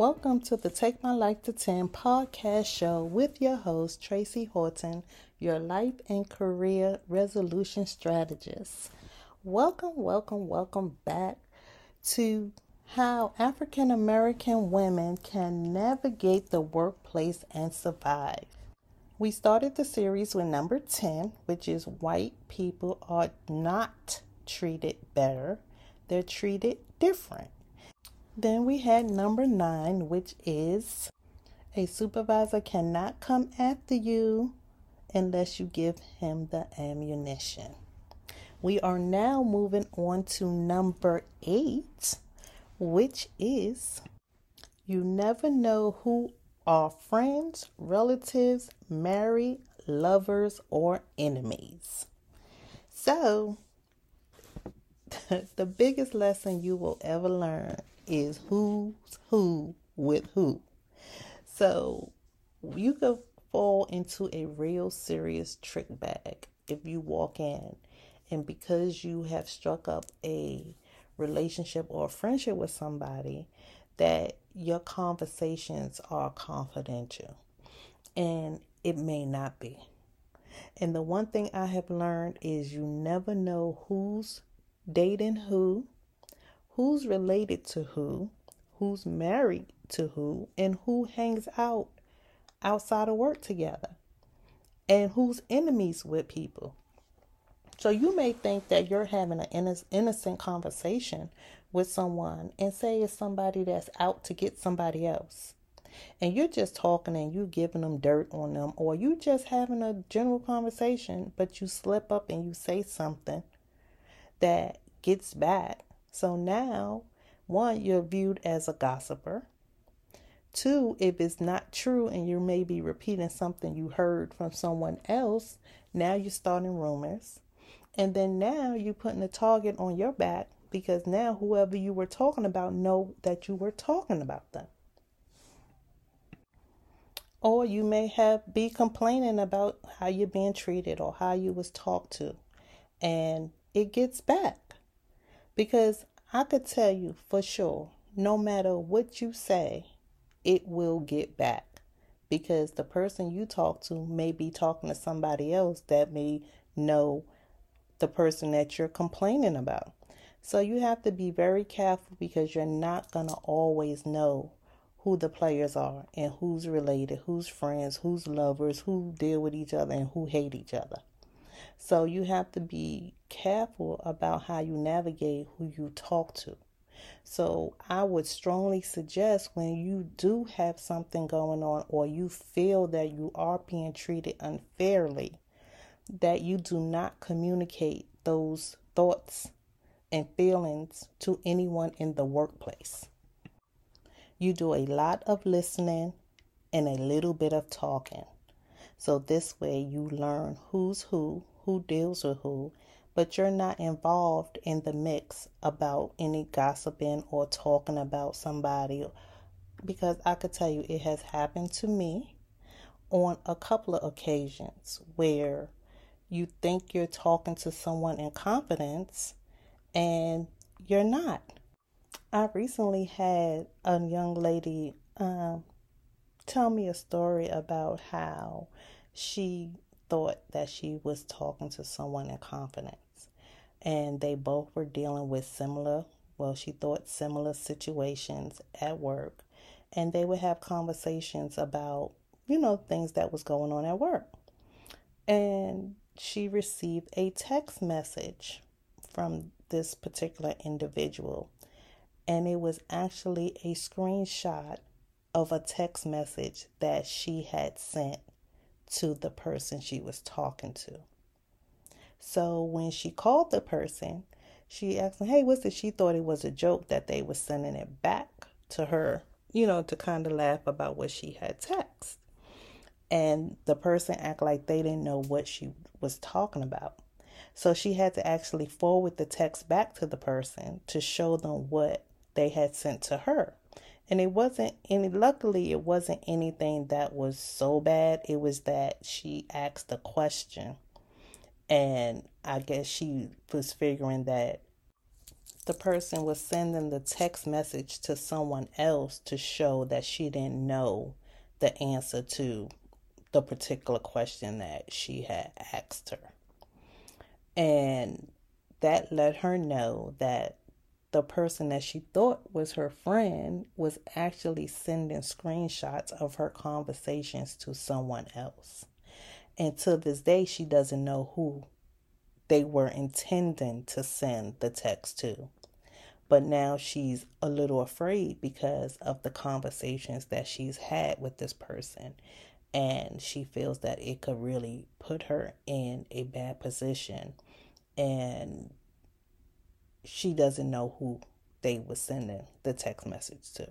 Welcome to the Take My Life to 10 podcast show with your host, Tracy Horton, your life and career resolution strategist. Welcome, welcome, welcome back to how African American women can navigate the workplace and survive. We started the series with number 10, which is White People Are Not Treated Better, they're treated different. Then we had number nine, which is a supervisor cannot come after you unless you give him the ammunition. We are now moving on to number eight, which is you never know who are friends, relatives, married, lovers, or enemies. So, the biggest lesson you will ever learn is who's who with who. So you could fall into a real serious trick bag if you walk in and because you have struck up a relationship or a friendship with somebody that your conversations are confidential and it may not be. And the one thing I have learned is you never know who's dating who who's related to who, who's married to who, and who hangs out outside of work together, and who's enemies with people. So you may think that you're having an innocent conversation with someone and say it's somebody that's out to get somebody else. And you're just talking and you giving them dirt on them, or you just having a general conversation, but you slip up and you say something that gets back so now, one, you're viewed as a gossiper. Two, if it's not true and you may be repeating something you heard from someone else, now you're starting rumors. And then now you're putting a target on your back because now whoever you were talking about know that you were talking about them. Or you may have be complaining about how you're being treated or how you was talked to. And it gets back. Because I could tell you for sure, no matter what you say, it will get back. Because the person you talk to may be talking to somebody else that may know the person that you're complaining about. So you have to be very careful because you're not going to always know who the players are and who's related, who's friends, who's lovers, who deal with each other, and who hate each other. So you have to be careful about how you navigate who you talk to. So I would strongly suggest when you do have something going on or you feel that you are being treated unfairly, that you do not communicate those thoughts and feelings to anyone in the workplace. You do a lot of listening and a little bit of talking. So this way you learn who's who, who deals with who, but you're not involved in the mix about any gossiping or talking about somebody because I could tell you it has happened to me on a couple of occasions where you think you're talking to someone in confidence and you're not. I recently had a young lady um, tell me a story about how she thought that she was talking to someone in confidence. And they both were dealing with similar, well, she thought similar situations at work. And they would have conversations about, you know, things that was going on at work. And she received a text message from this particular individual. And it was actually a screenshot of a text message that she had sent to the person she was talking to. So when she called the person, she asked Hey, what's it? She thought it was a joke that they were sending it back to her, you know, to kind of laugh about what she had texted. And the person acted like they didn't know what she was talking about. So she had to actually forward the text back to the person to show them what they had sent to her. And it wasn't any, luckily, it wasn't anything that was so bad. It was that she asked a question. And I guess she was figuring that the person was sending the text message to someone else to show that she didn't know the answer to the particular question that she had asked her. And that let her know that the person that she thought was her friend was actually sending screenshots of her conversations to someone else. And to this day, she doesn't know who they were intending to send the text to. But now she's a little afraid because of the conversations that she's had with this person. And she feels that it could really put her in a bad position. And she doesn't know who they were sending the text message to.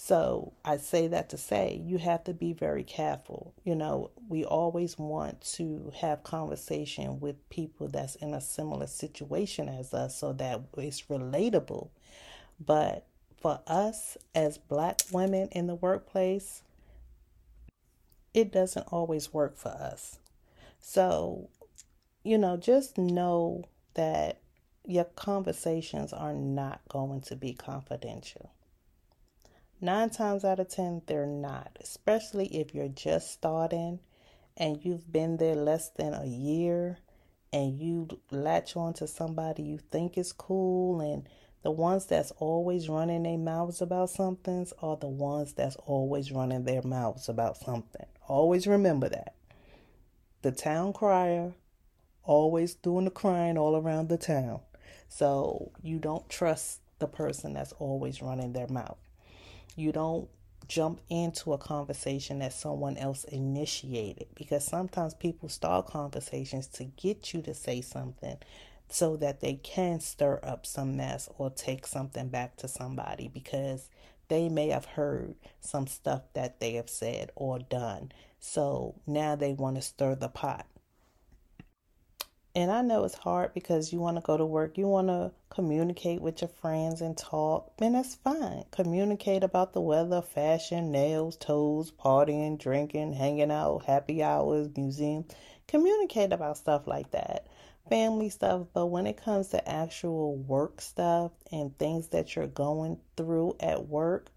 So I say that to say you have to be very careful. You know, we always want to have conversation with people that's in a similar situation as us so that it's relatable. But for us as black women in the workplace, it doesn't always work for us. So, you know, just know that your conversations are not going to be confidential. Nine times out of ten, they're not, especially if you're just starting and you've been there less than a year and you latch on to somebody you think is cool and the ones that's always running their mouths about something are the ones that's always running their mouths about something. Always remember that. The town crier always doing the crying all around the town. So you don't trust the person that's always running their mouth. You don't jump into a conversation that someone else initiated because sometimes people start conversations to get you to say something so that they can stir up some mess or take something back to somebody because they may have heard some stuff that they have said or done. So now they want to stir the pot. And I know it's hard because you want to go to work, you want to communicate with your friends and talk, and that's fine. Communicate about the weather, fashion, nails, toes, partying, drinking, hanging out, happy hours, museum. Communicate about stuff like that, family stuff. But when it comes to actual work stuff and things that you're going through at work,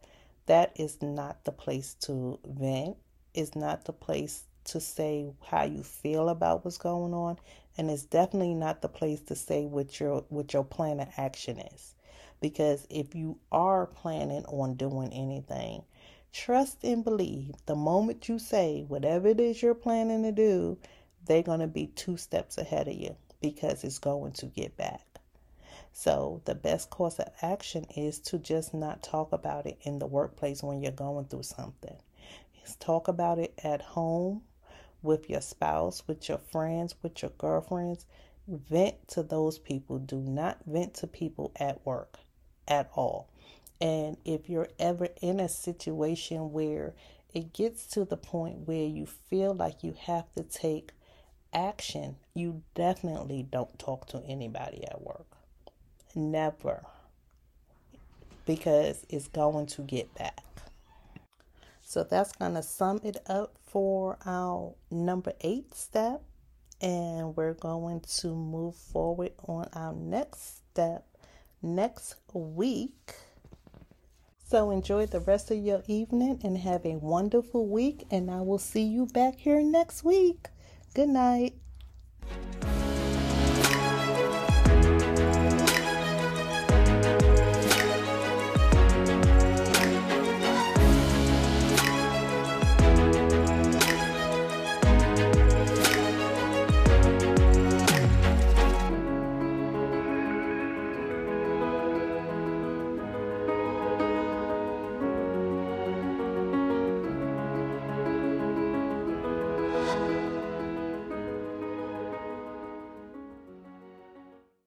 that is not the place to vent. It's not the place to say how you feel about what's going on and it's definitely not the place to say what your what your plan of action is. Because if you are planning on doing anything trust and believe the moment you say whatever it is you're planning to do they're going to be two steps ahead of you because it's going to get back. So the best course of action is to just not talk about it in the workplace when you're going through something. Talk about it at home with your spouse, with your friends, with your girlfriends. Vent to those people. Do not vent to people at work at all. And if you're ever in a situation where it gets to the point where you feel like you have to take action, you definitely don't talk to anybody at work. Never. Because it's going to get back. So that's going to sum it up for our number eight step. And we're going to move forward on our next step next week. So enjoy the rest of your evening and have a wonderful week. And I will see you back here next week. Good night.